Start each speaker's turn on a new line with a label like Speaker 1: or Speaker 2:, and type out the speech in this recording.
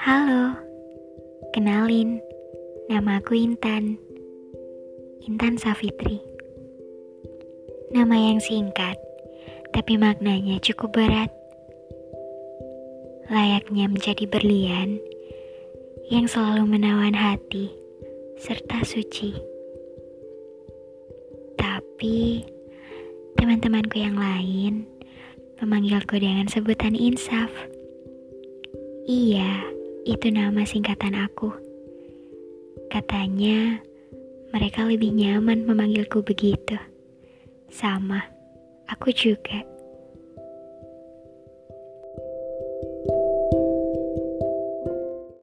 Speaker 1: Halo, kenalin, nama aku Intan. Intan Safitri. Nama yang singkat, tapi maknanya cukup berat. Layaknya menjadi berlian yang selalu menawan hati serta suci. Tapi teman-temanku yang lain memanggilku dengan sebutan Insaf. Iya, itu nama singkatan aku. Katanya, mereka lebih nyaman memanggilku begitu. Sama, aku juga. thank you